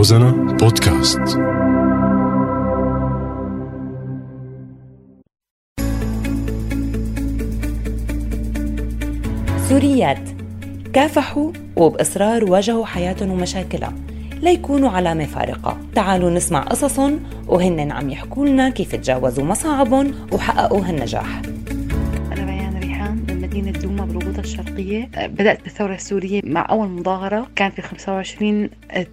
روزانا بودكاست. سوريات. كافحوا وبإصرار واجهوا حياتهم ومشاكلها. ليكونوا علامة فارقة. تعالوا نسمع قصصهم وهن عم يحكوا لنا كيف تجاوزوا مصاعبهم وحققوا هالنجاح. مدينة دوما بالغوطة الشرقية. بدأت بالثورة السورية مع أول مظاهرة. كان في 25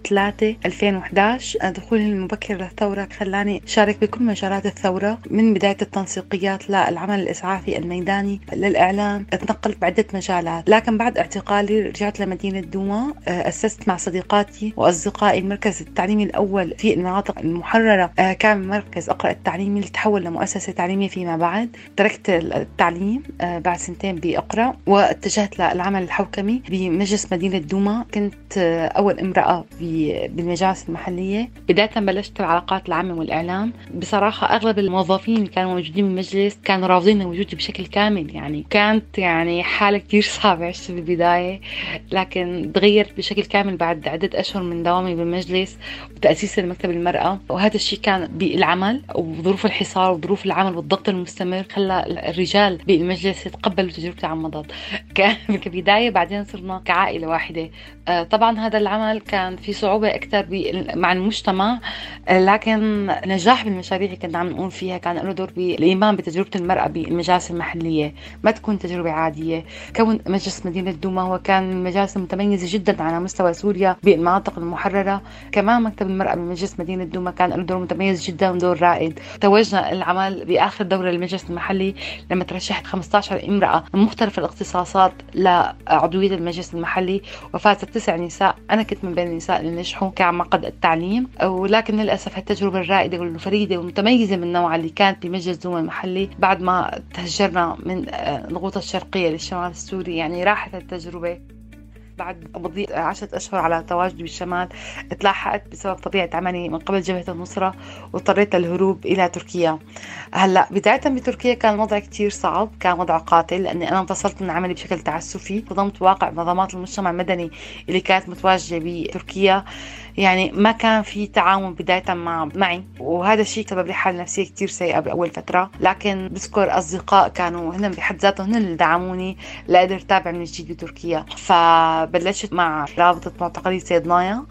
3 2011 دخولي المبكر للثورة خلاني شارك بكل مجالات الثورة من بداية التنسيقيات للعمل الإسعافي الميداني للإعلام. تنقلت بعدة مجالات لكن بعد اعتقالي رجعت لمدينة دوما. أسست مع صديقاتي وأصدقائي المركز التعليمي الأول في المناطق المحررة. كان مركز أقرأ التعليمي اللي تحول لمؤسسة تعليمية فيما بعد. تركت التعليم بعد سنتين بأقرأ واتجهت للعمل الحوكمي بمجلس مدينة دوما. كنت أول امرأة بالمجالس المحلية. بداية بلشت العلاقات العامة والإعلام. بصراحة أغلب الموظفين اللي كانوا موجودين بالمجلس كانوا رافضين وجودي بشكل كامل. يعني كانت يعني حالة كثير صعبة عشت بالبداية لكن تغيرت بشكل كامل بعد عدة أشهر من دوامي بالمجلس وتأسيس المكتب المرأة وهذا الشيء كان بالعمل وظروف الحصار وظروف العمل والضغط المستمر خلى الرجال بالمجلس يتقبلوا تجربتي كان كبداية بعدين صرنا كعائلة واحدة. آه، طبعا هذا العمل كان في صعوبة أكثر مع المجتمع. آه، لكن نجاح بالمشاريع اللي كنا عم نقوم فيها كان له دور بالإيمان بتجربة المرأة بالمجالس المحلية. ما تكون تجربة عادية. كون مجلس مدينة دوما هو كان من المجالس المتميزة جدا على مستوى سوريا بالمناطق المحررة. كمان مكتب المرأة بمجلس مدينة دوما كان له دور متميز جدا ودور رائد. توجنا العمل بآخر دورة للمجلس المحلي. لما ترشحت 15 امرأة. مختلف الاختصاصات لعضوية المجلس المحلي وفازت تسع نساء. أنا كنت من بين النساء اللي نجحوا كمعقد التعليم ولكن للأسف التجربة الرائدة والفريدة والمتميزة من نوعها اللي كانت بمجلس دوما المحلي بعد ما تهجرنا من الغوطة الشرقية للشمال السوري. يعني راحت التجربة. بعد مضي عشرة أشهر على تواجدي بالشمال تلاحقت بسبب طبيعة عملي من قبل جبهة النصرة واضطريت للهروب إلى تركيا. هلأ بداية بتركيا كان الوضع كتير صعب كان وضع قاتل لأني أنا انفصلت من عملي بشكل تعسفي. صدمت واقع منظمات المجتمع المدني اللي كانت متواجدة بتركيا. يعني ما كان في تعاون بداية مع معي وهذا الشيء سبب لي حالة نفسية كتير سيئة بأول فترة. لكن بذكر أصدقاء كانوا هن بحد ذاتهم هن اللي دعموني لأقدر أتابع من جديد بتركيا. فبلشت مع رابطة معتقلي صيدنايا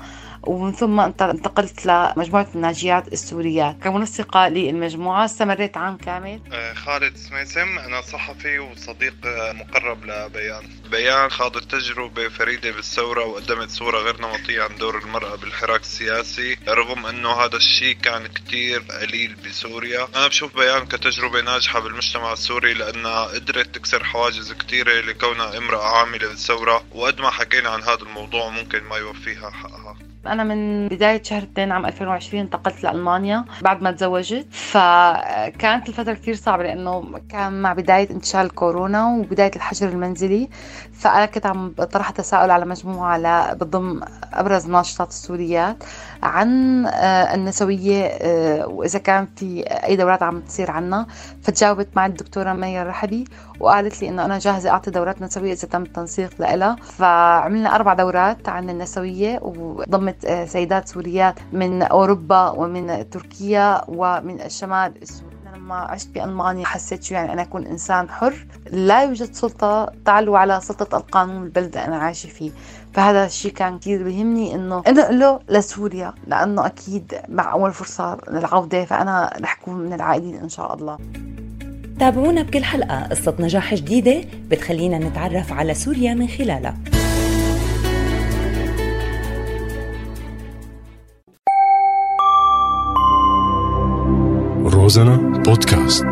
ومن ثم انتقلت لمجموعة الناجيات السوريات كمنسقة للمجموعة استمريت عام كامل. آه، خالد سميسم أنا صحفي وصديق آه، مقرب لبيان. بيان خاضت تجربة فريدة بالثورة وقدمت صورة غير نمطية عن دور المرأة بالحراك السياسي. رغم أنه هذا الشيء كان كتير قليل بسوريا. أنا بشوف بيان كتجربة ناجحة بالمجتمع السوري لأنها قدرت تكسر حواجز كتيرة لكونها امرأة عاملة بالثورة وقد ما حكينا عن هذا الموضوع ممكن ما يوفيها حقها. أنا من بداية شهر 2 عام 2020 انتقلت لألمانيا بعد ما تزوجت. فكانت الفترة كثير صعبة لأنه كان مع بداية انتشار الكورونا وبداية الحجر المنزلي فأنا كنت عم بطرح تساؤل على مجموعة بضم أبرز الناشطات السوريات عن آه، النسوية آه، وإذا كان في أي دورات عم تصير عنا. فتجاوبت مع الدكتورة مي الرحبي وقالت لي إنه أنا جاهزة أعطي دورات نسوية إذا تم التنسيق لها فعملنا أربع دورات عن النسوية وضمت آه، سيدات سوريات من أوروبا ومن تركيا ومن الشمال السوري لما عشت بألمانيا حسيت شو يعني أنا أكون إنسان حر. لا يوجد سلطة تعلو على سلطة القانون البلدة أنا عايشة فيه. فهذا الشيء كان كثير بيهمني إنه انقله لسوريا لأنه أكيد مع اول فرصة للعودة فأنا رح أكون من العائدين إن شاء الله. تابعونا بكل حلقة قصة نجاح جديدة بتخلينا نتعرف على سوريا من خلالها. روزانا بودكاست